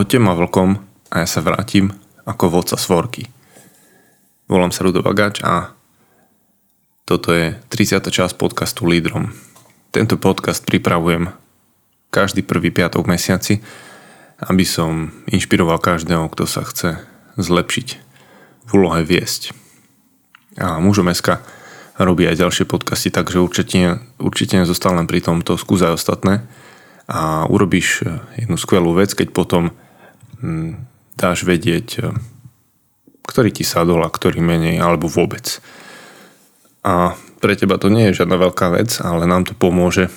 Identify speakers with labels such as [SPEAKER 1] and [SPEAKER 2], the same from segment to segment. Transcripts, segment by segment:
[SPEAKER 1] Hoďte ma vlkom a ja sa vrátim ako vodca svorky. Volám sa Rudo Vagač a toto je 30. časť podcastu Lídrom. Tento podcast pripravujem každý prvý piatok v mesiaci, aby som inšpiroval každého, kto sa chce zlepšiť v úlohe viesť. A mužom SK robí aj ďalšie podcasty, takže určite, určite nezostal len pri tomto, skúsaj ostatné a urobíš jednu skvelú vec, keď potom dáš vedieť, ktorý ti sadol a ktorý menej, alebo vôbec. A pre teba to nie je žiadna veľká vec, ale nám to pomôže,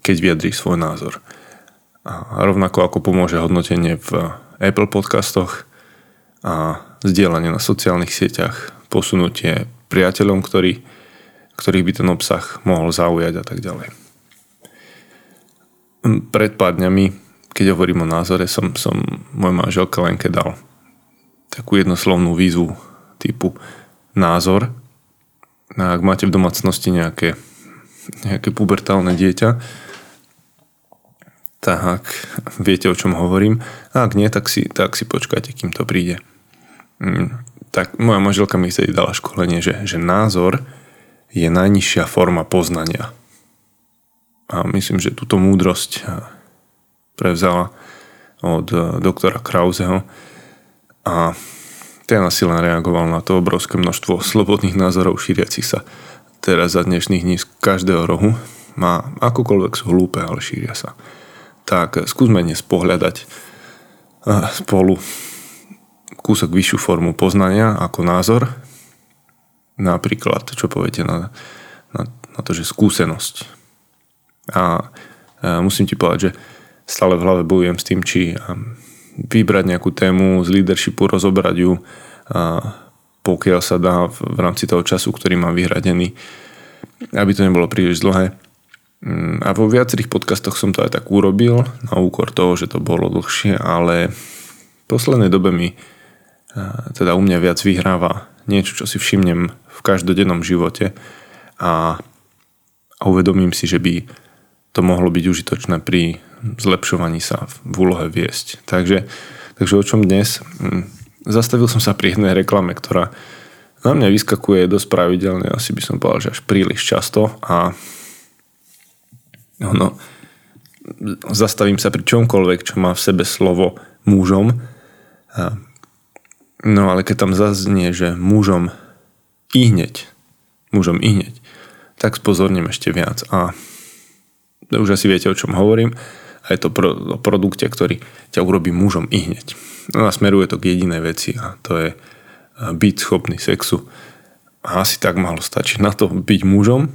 [SPEAKER 1] keď vyjadríš svoj názor. A rovnako ako pomôže hodnotenie v Apple podcastoch a zdieľanie na sociálnych sieťach, posunutie priateľom, ktorý, ktorých by ten obsah mohol zaujať a tak ďalej. Pred pár dňami, keď hovorím o názore, som, som môj manželka Lenke dal takú jednoslovnú výzvu typu názor – a ak máte v domácnosti nejaké, nejaké pubertálne dieťa, tak viete, o čom hovorím. A ak nie, tak si, tak si počkajte, kým to príde. Mm, tak moja manželka mi vtedy dala školenie, že, že názor je najnižšia forma poznania. A myslím, že túto múdrosť prevzala od doktora Krauseho. A ten asi len reagoval na to obrovské množstvo slobodných názorov šíriacich sa teraz za dnešných dní z každého rohu. Má akokoľvek sú hlúpe, ale šíria sa. Tak skúsme dnes pohľadať spolu kúsok vyššiu formu poznania ako názor. Napríklad, čo poviete na, na, na to, že skúsenosť. A, a musím ti povedať, že stále v hlave bojujem s tým, či vybrať nejakú tému z leadershipu, rozobrať ju, pokiaľ sa dá v rámci toho času, ktorý mám vyhradený, aby to nebolo príliš dlhé. Mm, a vo viacerých podcastoch som to aj tak urobil, na úkor toho, že to bolo dlhšie, ale v poslednej dobe mi teda u mňa viac vyhráva niečo, čo si všimnem v každodennom živote a, a uvedomím si, že by to mohlo byť užitočné pri zlepšovaní sa v úlohe viesť. Takže, takže o čom dnes? Hm, zastavil som sa pri jednej reklame, ktorá na mňa vyskakuje dosť pravidelne, asi by som povedal, že až príliš často a ono, zastavím sa pri čomkoľvek, čo má v sebe slovo mužom. No ale keď tam zaznie, že mužom i hneď, mužom i hneď, tak spozorním ešte viac a už asi viete, o čom hovorím. A je to pro, o produkte, ktorý ťa urobí mužom i hneď. No a smeruje to k jedinej veci a to je byť schopný sexu. A asi tak malo stačiť na to byť mužom.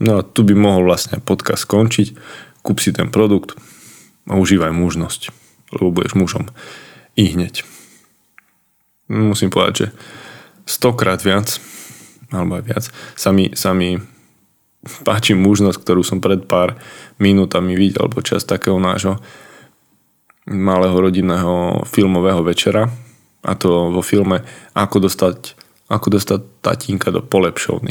[SPEAKER 1] No a tu by mohol vlastne podcast skončiť. Kúp si ten produkt a užívaj mužnosť, lebo budeš mužom i hneď. Musím povedať, že stokrát viac, alebo aj viac, sa mi, sa mi páči mužnosť, ktorú som pred pár minútami videl počas takého nášho malého rodinného filmového večera a to vo filme Ako dostať, ako dostať tatínka do polepšovny.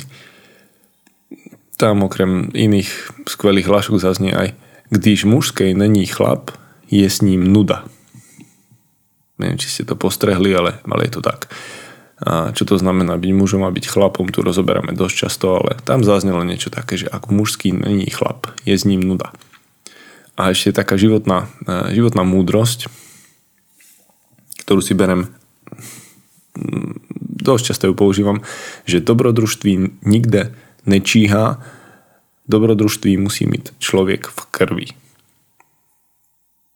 [SPEAKER 1] Tam okrem iných skvelých hlášok zaznie aj Když mužskej není chlap, je s ním nuda. Neviem, či ste to postrehli, ale, ale je to tak a čo to znamená byť mužom a byť chlapom, tu rozoberáme dosť často, ale tam zaznelo niečo také, že ako mužský není chlap, je s ním nuda. A ešte taká životná, e, životná múdrosť, ktorú si berem mm, dosť často ju používam, že dobrodružství nikde nečíha, dobrodružství musí mať človek v krvi.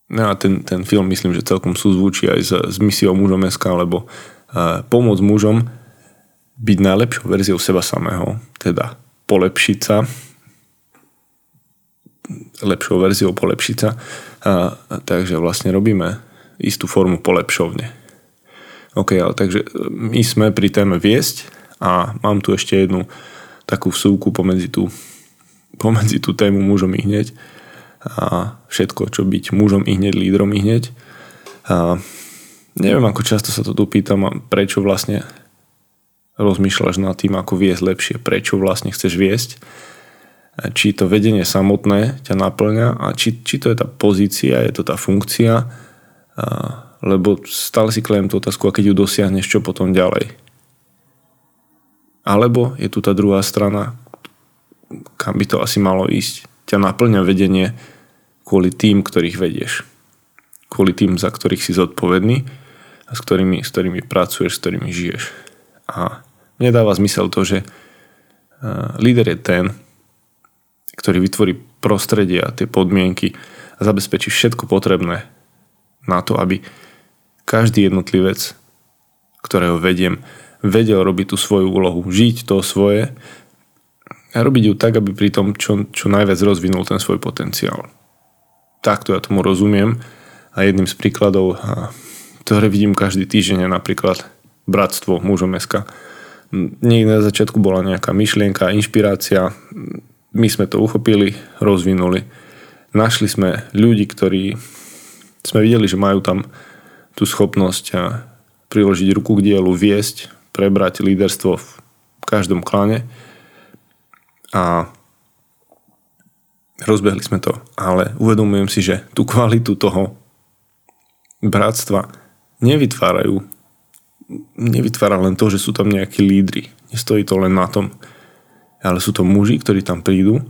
[SPEAKER 1] No a ten, ten film myslím, že celkom súzvučí aj s, s misiou mužom SK, lebo pomôcť mužom byť najlepšou verziou seba samého, teda polepšiť sa, lepšou verziou polepšiť sa. A, a takže vlastne robíme istú formu polepšovne. OK, ale takže my sme pri téme viesť a mám tu ešte jednu takú vsúku pomedzi tú, pomedzi tú tému mužom i hneď a všetko, čo byť mužom i hneď, lídrom i hneď. A neviem, ako často sa to tu pýtam a prečo vlastne rozmýšľaš nad tým, ako viesť lepšie, prečo vlastne chceš viesť, či to vedenie samotné ťa naplňa a či, či to je tá pozícia, je to tá funkcia, lebo stále si klejem tú otázku, a keď ju dosiahneš, čo potom ďalej. Alebo je tu tá druhá strana, kam by to asi malo ísť. Ťa naplňa vedenie kvôli tým, ktorých vedieš. Kvôli tým, za ktorých si zodpovedný s ktorými, s ktorými pracuješ, s ktorými žiješ. A mne dáva zmysel to, že líder je ten, ktorý vytvorí prostredie a tie podmienky a zabezpečí všetko potrebné na to, aby každý jednotlivec, ktorého vediem, vedel robiť tú svoju úlohu, žiť to svoje a robiť ju tak, aby pri tom čo, čo najviac rozvinul ten svoj potenciál. Takto ja tomu rozumiem a jedným z príkladov, ktoré vidím každý týždeň napríklad Bratstvo mužom SK. Niekde na začiatku bola nejaká myšlienka, inšpirácia, my sme to uchopili, rozvinuli. Našli sme ľudí, ktorí sme videli, že majú tam tú schopnosť priložiť ruku k dielu, viesť, prebrať líderstvo v každom klane a rozbehli sme to. Ale uvedomujem si, že tú kvalitu toho bratstva nevytvárajú nevytvára len to, že sú tam nejakí lídry. Nestojí to len na tom. Ale sú to muži, ktorí tam prídu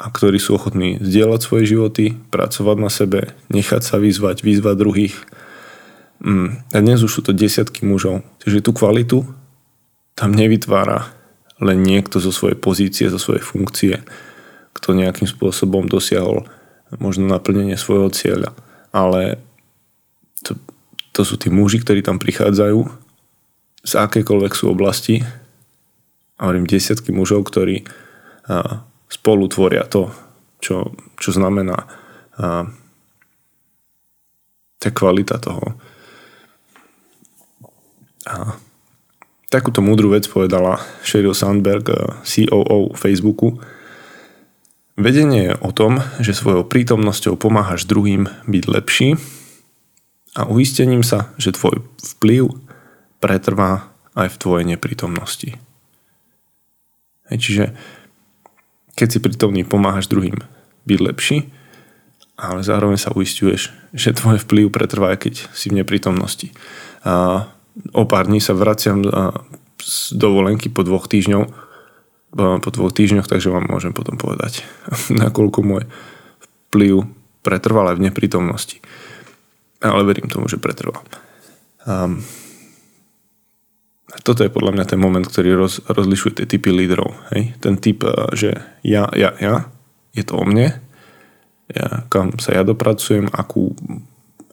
[SPEAKER 1] a ktorí sú ochotní zdieľať svoje životy, pracovať na sebe, nechať sa vyzvať, vyzvať druhých, Mm, a dnes už sú to desiatky mužov. Čiže tú kvalitu tam nevytvára len niekto zo svojej pozície, zo svojej funkcie, kto nejakým spôsobom dosiahol možno naplnenie svojho cieľa. Ale to, to sú tí muži, ktorí tam prichádzajú z akékoľvek sú oblasti. A hovorím desiatky mužov, ktorí spolu tvoria to, čo, čo znamená a, tá kvalita toho, a takúto múdru vec povedala Sheryl Sandberg, eh, COO Facebooku. Vedenie je o tom, že svojou prítomnosťou pomáhaš druhým byť lepší a uistením sa, že tvoj vplyv pretrvá aj v tvojej neprítomnosti. Hej, čiže keď si prítomný, pomáhaš druhým byť lepší, ale zároveň sa uistuješ, že tvoj vplyv pretrvá, keď si v neprítomnosti. A o pár dní sa vraciam z dovolenky po dvoch týždňov, po dvoch týždňoch, takže vám môžem potom povedať, nakoľko môj vplyv pretrval aj v neprítomnosti. Ale verím tomu, že pretrval. Um, toto je podľa mňa ten moment, ktorý roz, rozlišuje tie typy lídrov. Hej? Ten typ, že ja, ja, ja, je to o mne, ja, kam sa ja dopracujem, akú,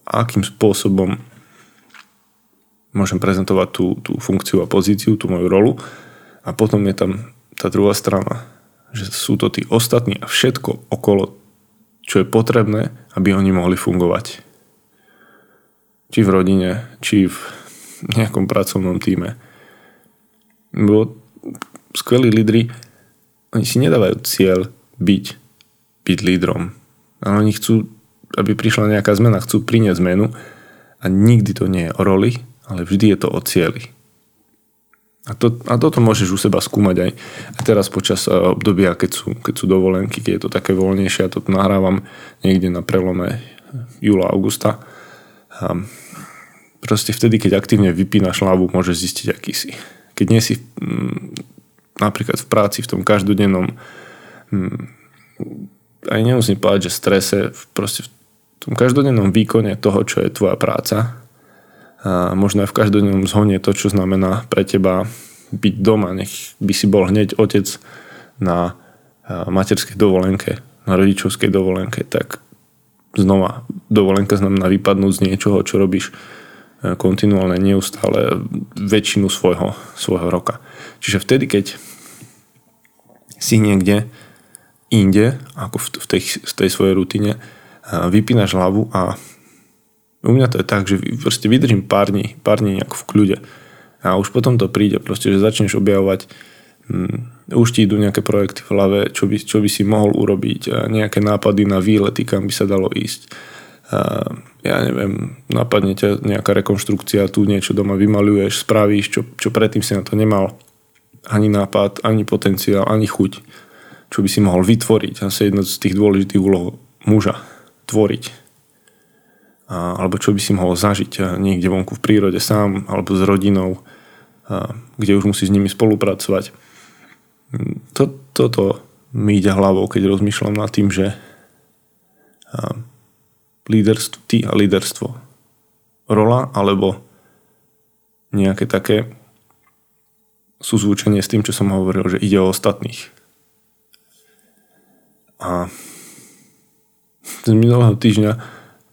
[SPEAKER 1] akým spôsobom môžem prezentovať tú, tú funkciu a pozíciu, tú moju rolu a potom je tam tá druhá strana, že sú to tí ostatní a všetko okolo, čo je potrebné, aby oni mohli fungovať. Či v rodine, či v nejakom pracovnom týme. Bo skvelí lídry, oni si nedávajú cieľ byť, byť lídrom. Ale oni chcú, aby prišla nejaká zmena, chcú priniesť zmenu a nikdy to nie je o roli, ale vždy je to o cieli. A, to, a toto môžeš u seba skúmať aj, teraz počas uh, obdobia, keď sú, keď sú dovolenky, keď je to také voľnejšie. Ja to nahrávam niekde na prelome júla, augusta. A proste vtedy, keď aktívne vypínaš hlavu, môžeš zistiť, aký si. Keď nie si m, napríklad v práci, v tom každodennom m, aj nemusím povedať, že strese, proste v tom každodennom výkone toho, čo je tvoja práca, a možno aj v každodennom zhone to, čo znamená pre teba byť doma, nech by si bol hneď otec na materskej dovolenke, na rodičovskej dovolenke, tak znova dovolenka znamená vypadnúť z niečoho, čo robíš e, kontinuálne, neustále väčšinu svojho, svojho roka. Čiže vtedy, keď si niekde inde, ako v tej, v tej svojej rutine, vypínaš hlavu a u mňa to je tak, že proste vydržím pár dní, pár dní nejak v kľude. A už potom to príde, proste, že začneš objavovať už ti idú nejaké projekty v hlave, čo by, čo by si mohol urobiť, a nejaké nápady na výlety, kam by sa dalo ísť. A ja neviem, napadne ťa nejaká rekonštrukcia, tu niečo doma vymaluješ, spravíš, čo, čo predtým si na to nemal ani nápad, ani potenciál, ani chuť, čo by si mohol vytvoriť. Asi jedno z tých dôležitých úloh muža, tvoriť. A alebo čo by si mohol zažiť niekde vonku v prírode sám alebo s rodinou, kde už musí s nimi spolupracovať. To, toto mi ide hlavou, keď rozmýšľam nad tým, že líderstvo, ty a líderstvo. Rola alebo nejaké také súzvučenie s tým, čo som hovoril, že ide o ostatných. A z minulého týždňa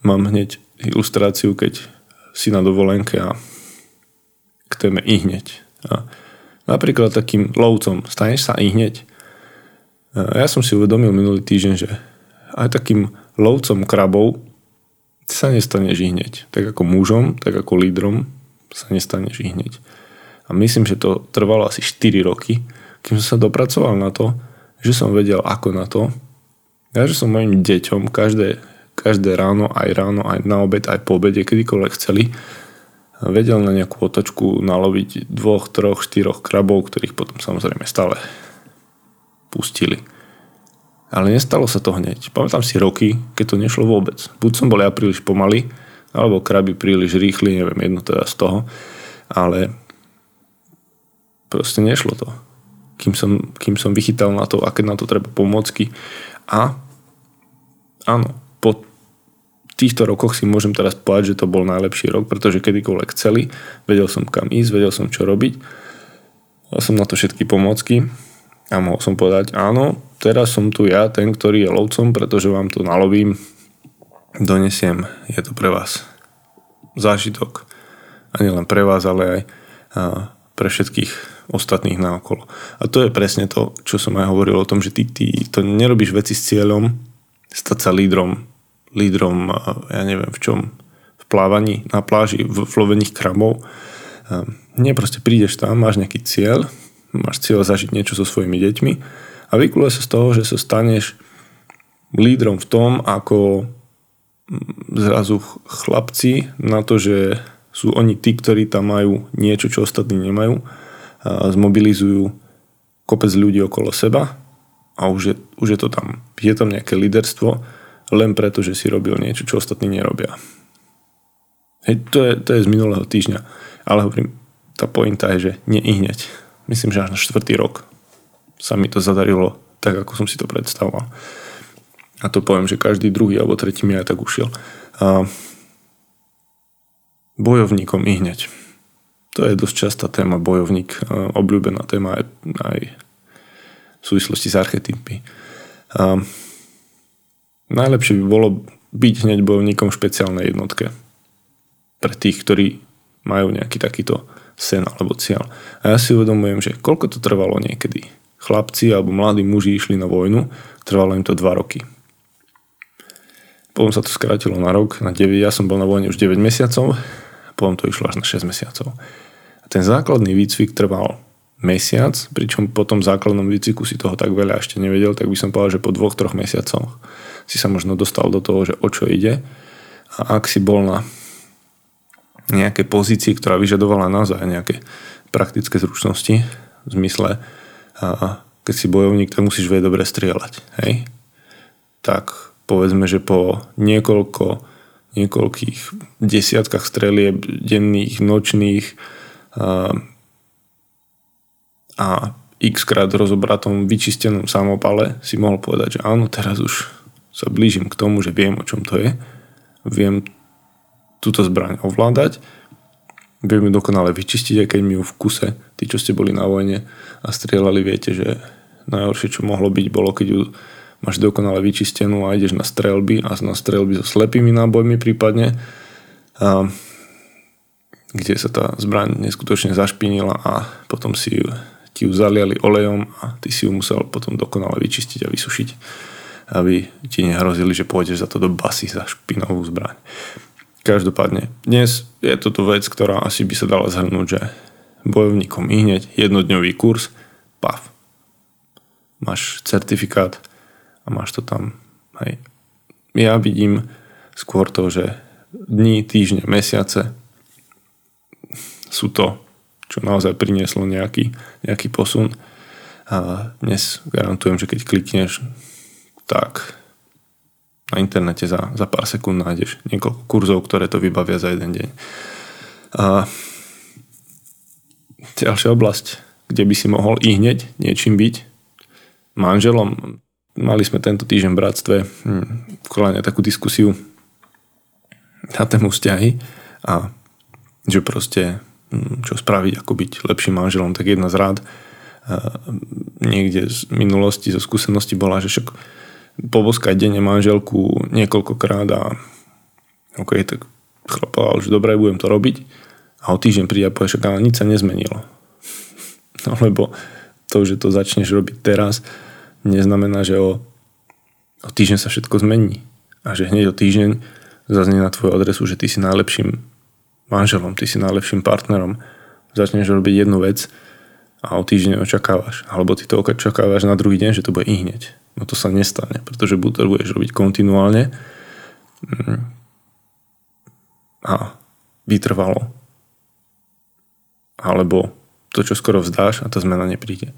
[SPEAKER 1] mám hneď ilustráciu, keď si na dovolenke a k téme i hneď. A napríklad takým lovcom staneš sa i hneď. A ja som si uvedomil minulý týždeň, že aj takým lovcom krabov sa nestaneš i hneď. Tak ako mužom, tak ako lídrom sa nestaneš i hneď. A myslím, že to trvalo asi 4 roky, kým som sa dopracoval na to, že som vedel ako na to. Ja, že som mojim deťom každé, každé ráno, aj ráno, aj na obed, aj po obede, kedykoľvek chceli, vedel na nejakú otočku naloviť dvoch, troch, štyroch krabov, ktorých potom samozrejme stále pustili. Ale nestalo sa to hneď. Pamätám si roky, keď to nešlo vôbec. Buď som bol ja príliš pomaly, alebo kraby príliš rýchly, neviem, jedno teda z toho. Ale proste nešlo to. Kým som, kým som vychytal na to, aké na to treba pomôcky. A áno, po týchto rokoch si môžem teraz povedať, že to bol najlepší rok, pretože kedykoľvek chceli, vedel som kam ísť, vedel som čo robiť. Mal som na to všetky pomôcky a mohol som povedať, áno, teraz som tu ja, ten, ktorý je lovcom, pretože vám to nalovím, donesiem, je to pre vás zážitok. A nielen pre vás, ale aj pre všetkých ostatných naokolo. A to je presne to, čo som aj hovoril o tom, že ty, ty to nerobíš veci s cieľom stať sa lídrom, lídrom, ja neviem v čom, v plávaní na pláži, v lovených krabov. Nie, proste prídeš tam, máš nejaký cieľ, máš cieľ zažiť niečo so svojimi deťmi a vykuluje sa z toho, že sa staneš lídrom v tom, ako zrazu chlapci na to, že sú oni tí, ktorí tam majú niečo, čo ostatní nemajú, zmobilizujú kopec ľudí okolo seba a už je, už je to tam. Je tam nejaké líderstvo len preto, že si robil niečo, čo ostatní nerobia. Hej, to je, to je z minulého týždňa. Ale hovorím, tá pointa je, že nie myslím, že až na štvrtý rok sa mi to zadarilo tak, ako som si to predstavoval. A to poviem, že každý druhý alebo tretí mi aj tak ušiel. A bojovníkom i. To je dosť častá téma, bojovník, obľúbená téma aj, aj v súvislosti s archetypy. A najlepšie by bolo byť hneď bojovníkom špeciálnej jednotke. Pre tých, ktorí majú nejaký takýto sen alebo cieľ. A ja si uvedomujem, že koľko to trvalo niekedy. Chlapci alebo mladí muži išli na vojnu, trvalo im to 2 roky. Potom sa to skrátilo na rok, na 9, ja som bol na vojne už 9 mesiacov, potom to išlo až na 6 mesiacov. A ten základný výcvik trval mesiac, pričom po tom základnom výcviku si toho tak veľa ešte nevedel, tak by som povedal, že po dvoch, troch mesiacoch si sa možno dostal do toho, že o čo ide. A ak si bol na nejaké pozícii, ktorá vyžadovala naozaj nejaké praktické zručnosti v zmysle, a keď si bojovník, tak musíš vedieť dobre strieľať. Hej? Tak povedzme, že po niekoľko, niekoľkých desiatkách strelieb denných, nočných a, a x krát rozobratom vyčistenom samopale si mohol povedať, že áno, teraz už sa blížim k tomu, že viem, o čom to je. Viem túto zbraň ovládať, vieme dokonale vyčistiť, aj keď mi ju v kuse, tí, čo ste boli na vojne a strieľali, viete, že najhoršie, čo mohlo byť, bolo, keď ju máš dokonale vyčistenú a ideš na strelby a na strelby so slepými nábojmi prípadne, a, kde sa tá zbraň neskutočne zašpinila a potom si ju, ti ju zaliali olejom a ty si ju musel potom dokonale vyčistiť a vysušiť aby ti nehrozili, že pôjdeš za to do basy za špinovú zbraň. Každopádne, dnes je toto vec, ktorá asi by sa dala zhrnúť, že bojovníkom i hneď jednodňový kurz, pav. Máš certifikát a máš to tam. Hej. Ja vidím skôr to, že dní, týždne, mesiace sú to, čo naozaj prinieslo nejaký, nejaký posun. A dnes garantujem, že keď klikneš, tak Na internete za, za pár sekúnd nájdeš niekoľko kurzov, ktoré to vybavia za jeden deň. A ďalšia oblasť, kde by si mohol i hneď niečím byť manželom. Mali sme tento týždeň v bratstve hm, v takú diskusiu na tému vzťahy a že proste čo spraviť, ako byť lepším manželom, tak jedna z rád niekde z minulosti, zo skúsenosti bola, že však poboskať denne manželku niekoľkokrát a OK, tak chlap povedal, že dobre, budem to robiť a o týždeň príde a povie, že ale nič sa nezmenilo. No lebo to, že to začneš robiť teraz, neznamená, že o, o týždeň sa všetko zmení. A že hneď o týždeň zaznie na tvoju adresu, že ty si najlepším manželom, ty si najlepším partnerom. Začneš robiť jednu vec a o týždeň očakávaš. Alebo ty to očakávaš na druhý deň, že to bude i hneď. No to sa nestane, pretože to budeš robiť kontinuálne mm, a vytrvalo. Alebo to, čo skoro vzdáš a tá zmena nepríde.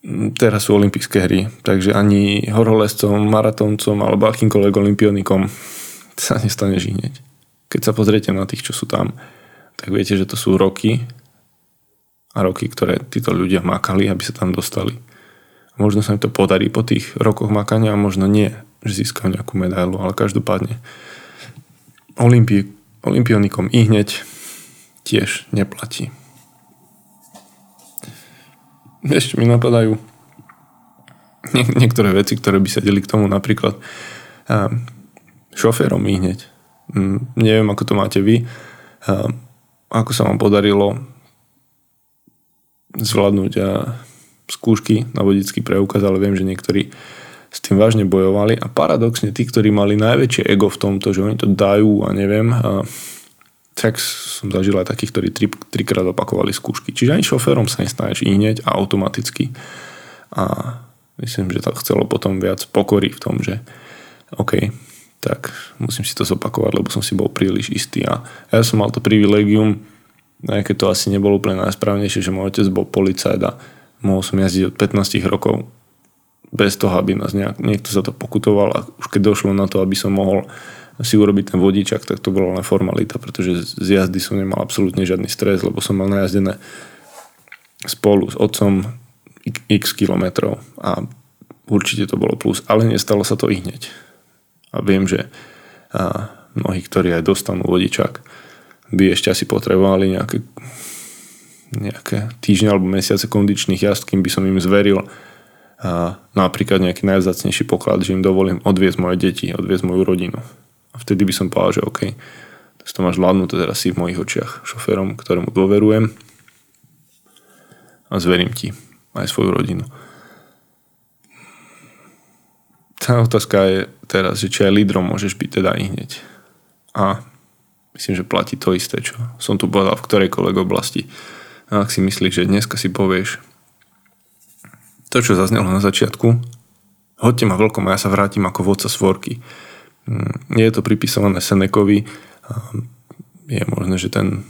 [SPEAKER 1] Mm, teraz sú olympijské hry, takže ani horolescom, maratóncom alebo akýmkoľvek olympionikom sa nestane hneď. Keď sa pozriete na tých, čo sú tam, tak viete, že to sú roky a roky, ktoré títo ľudia makali, aby sa tam dostali. Možno sa im to podarí po tých rokoch makania a možno nie, že získajú nejakú medailu, ale každopádne Olympi- olympionikom i hneď tiež neplatí. Ešte mi napadajú nie- niektoré veci, ktoré by sa deli k tomu napríklad a, šoférom i hneď. Mm, neviem, ako to máte vy. A, ako sa vám podarilo zvládnuť a skúšky na vodický preukaz, ale viem, že niektorí s tým vážne bojovali a paradoxne tí, ktorí mali najväčšie ego v tomto, že oni to dajú a neviem, a tak som zažil aj takých, ktorí tri, trikrát opakovali skúšky. Čiže ani šoférom sa nestaneš hneď a automaticky. A myslím, že to chcelo potom viac pokory v tom, že OK, tak musím si to zopakovať, lebo som si bol príliš istý. A ja som mal to privilegium, aj keď to asi nebolo úplne najsprávnejšie, že môj otec bol policajt a mohol som jazdiť od 15 rokov bez toho, aby nás nejak, niekto za to pokutoval a už keď došlo na to, aby som mohol si urobiť ten vodičak, tak to bola len formalita, pretože z jazdy som nemal absolútne žiadny stres, lebo som mal najazdené spolu s otcom x kilometrov a určite to bolo plus, ale nestalo sa to i hneď. A viem, že a mnohí, ktorí aj dostanú vodičak, by ešte asi potrebovali nejaké nejaké týždne alebo mesiace kondičných jazd, kým by som im zveril a napríklad nejaký najvzácnejší poklad, že im dovolím odviezť moje deti, odviezť moju rodinu. A vtedy by som povedal, že OK, to máš vládnuté teraz si v mojich očiach šoférom, ktorému dôverujem a zverím ti aj svoju rodinu. Tá otázka je teraz, že či aj lídrom môžeš byť teda i hneď. A myslím, že platí to isté, čo som tu povedal v ktorejkoľvek oblasti a ak si myslíš, že dneska si povieš to, čo zaznelo na začiatku, hoďte ma vlkom a ja sa vrátim ako vodca svorky. Mm, je to pripisované Senekovi. Je možné, že ten,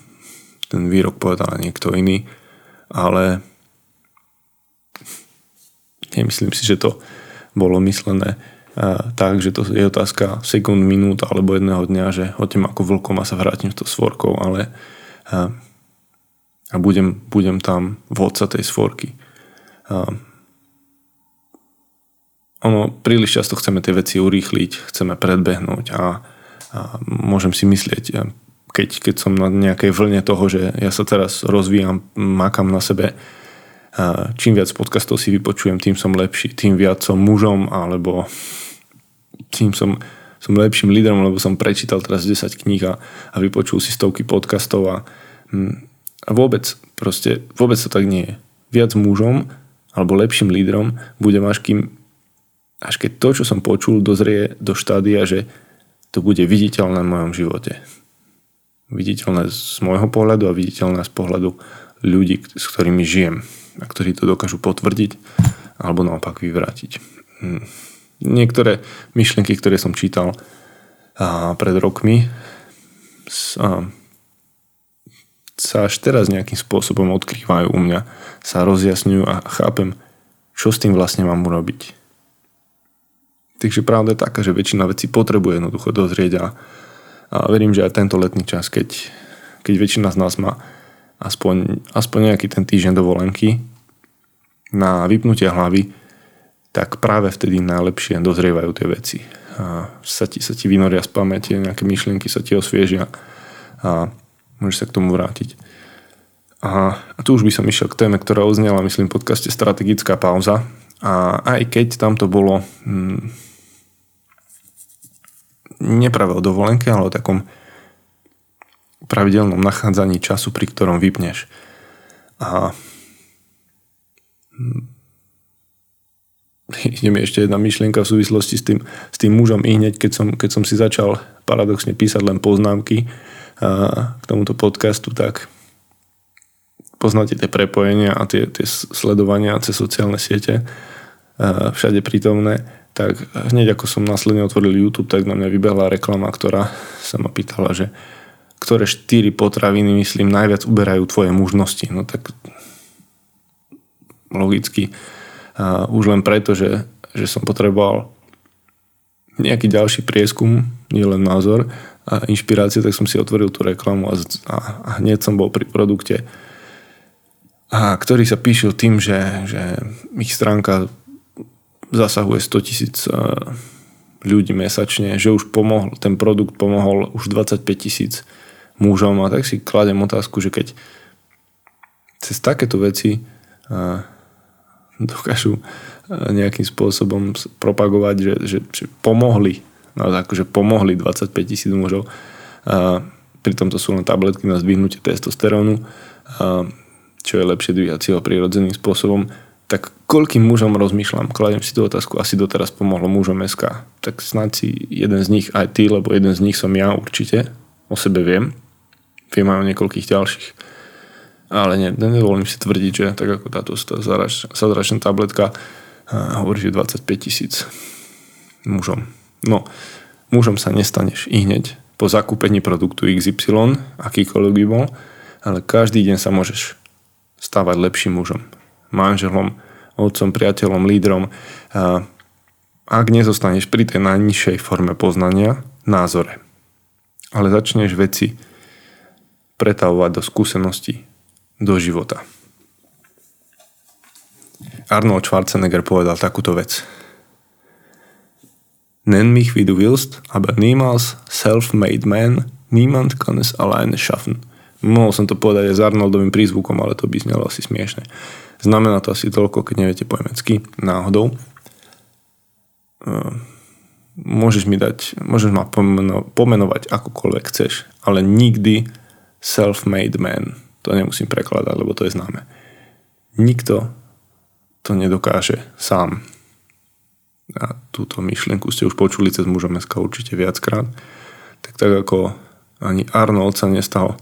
[SPEAKER 1] ten výrok povedal niekto iný, ale nemyslím si, že to bolo myslené tak, že to je otázka sekúnd, minút alebo jedného dňa, že hoďte ako vlkom a sa vrátim s tou svorkou, ale a budem, budem tam vodca tej svorky. A ono, príliš často chceme tie veci urýchliť, chceme predbehnúť a, a môžem si myslieť, keď, keď som na nejakej vlne toho, že ja sa teraz rozvíjam, makam na sebe, čím viac podcastov si vypočujem, tým som lepší, tým viac som mužom, alebo tým som, som lepším lídrom, lebo som prečítal teraz 10 kníh a, a vypočul si stovky podcastov a hm, a vôbec, proste, vôbec to tak nie je. Viac mužom alebo lepším lídrom budem až kým až keď to, čo som počul, dozrie do štádia, že to bude viditeľné v mojom živote. Viditeľné z môjho pohľadu a viditeľné z pohľadu ľudí, s ktorými žijem a ktorí to dokážu potvrdiť alebo naopak vyvrátiť. Hm. Niektoré myšlienky, ktoré som čítal pred rokmi, sa až teraz nejakým spôsobom odkrývajú u mňa, sa rozjasňujú a chápem, čo s tým vlastne mám urobiť. Takže pravda je taká, že väčšina vecí potrebuje jednoducho dozrieť a, a verím, že aj tento letný čas, keď, keď väčšina z nás má aspoň, aspoň nejaký ten týždeň dovolenky na vypnutie hlavy, tak práve vtedy najlepšie dozrievajú tie veci. A sa, ti, sa ti vynoria z pamäti, nejaké myšlienky sa ti osviežia a môžeš sa k tomu vrátiť. A, tu už by som išiel k téme, ktorá oznela, myslím, v podcaste Strategická pauza. A aj keď tam to bolo hm, nepravé o dovolenke, ale o takom pravidelnom nachádzaní času, pri ktorom vypneš. A ide mi ešte jedna myšlienka v súvislosti s tým, s tým mužom i hneď, keď som, keď som si začal paradoxne písať len poznámky a, k tomuto podcastu, tak poznáte tie prepojenia a tie, tie sledovania cez sociálne siete a, všade prítomné tak hneď ako som následne otvoril YouTube, tak na mňa vybehla reklama, ktorá sa ma pýtala, že ktoré štyri potraviny, myslím, najviac uberajú tvoje mužnosti. No tak logicky a už len preto, že, že som potreboval nejaký ďalší prieskum, nie len názor a inšpiráciu, tak som si otvoril tú reklamu a, a, a hneď som bol pri produkte, a ktorý sa píšil tým, že, že ich stránka zasahuje 100 tisíc ľudí mesačne, že už pomohol, ten produkt pomohol už 25 tisíc mužom a tak si kladem otázku, že keď cez takéto veci dokážu nejakým spôsobom propagovať, že, že, že pomohli, no akože pomohli 25 tisíc mužov, a pritom to sú len tabletky na zdvihnutie testosterónu, a čo je lepšie dvíhať prirodzeným spôsobom, tak koľkým mužom rozmýšľam, kladem si tú otázku, asi doteraz pomohlo mužom SK. Tak snáď si jeden z nich aj ty, lebo jeden z nich som ja určite, o sebe viem. Viem aj o niekoľkých ďalších. Ale ne, nedovolím si tvrdiť, že tak ako táto zázračná tabletka hovorí, že 25 tisíc mužom. No, mužom sa nestaneš i hneď po zakúpení produktu XY, akýkoľvek by bol, ale každý deň sa môžeš stávať lepším mužom manželom, otcom, priateľom, lídrom. A ak nezostaneš pri tej najnižšej forme poznania, názore, ale začneš veci pretavovať do skúsenosti, do života. Arnold Schwarzenegger povedal takúto vec. Nenn mich wie du willst, aber niemals self-made man, niemand kann es alleine schaffen. Mohol som to povedať aj s Arnoldovým prízvukom, ale to by znelo asi smiešne. Znamená to asi toľko, keď neviete po nemecky, náhodou. Ehm, môžeš mi dať, môžeš ma pomeno, pomenovať akokoľvek chceš, ale nikdy self-made man. To nemusím prekladať, lebo to je známe. Nikto to nedokáže sám. A túto myšlienku ste už počuli cez mužom SK určite viackrát. Tak tak ako ani Arnold sa nestal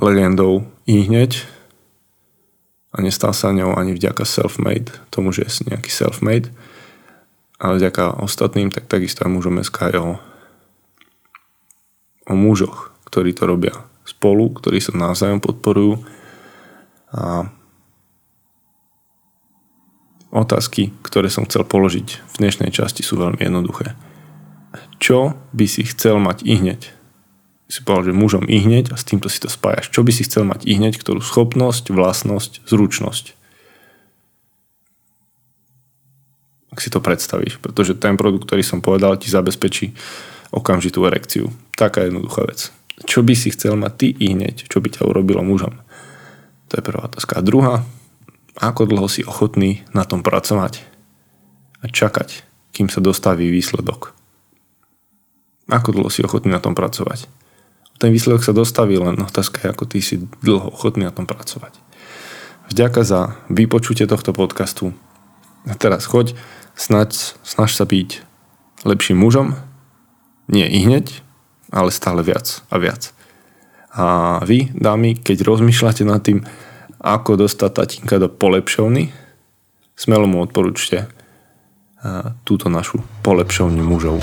[SPEAKER 1] legendou i hneď, a nestal sa ňou ani vďaka self-made, tomu, že je nejaký self-made, ale vďaka ostatným, tak takisto aj mužom SK je o, o mužoch, ktorí to robia spolu, ktorí sa navzájom podporujú a otázky, ktoré som chcel položiť v dnešnej časti sú veľmi jednoduché. Čo by si chcel mať i hneď? si povedal, že mužom i a s týmto si to spájaš. Čo by si chcel mať i ktorú schopnosť, vlastnosť, zručnosť. Ak si to predstavíš, pretože ten produkt, ktorý som povedal, ti zabezpečí okamžitú erekciu. Taká jednoduchá vec. Čo by si chcel mať ty i hneď, čo by ťa urobilo mužom? To je prvá otázka. A druhá, ako dlho si ochotný na tom pracovať a čakať, kým sa dostaví výsledok. Ako dlho si ochotný na tom pracovať? ten výsledok sa dostaví, len otázka je, ako ty si dlho ochotný na tom pracovať. Vďaka za vypočutie tohto podcastu. A teraz choď, snaď, snaž sa byť lepším mužom, nie i hneď, ale stále viac a viac. A vy, dámy, keď rozmýšľate nad tým, ako dostať tatínka do polepšovny, smelo mu odporúčte túto našu polepšovňu mužov.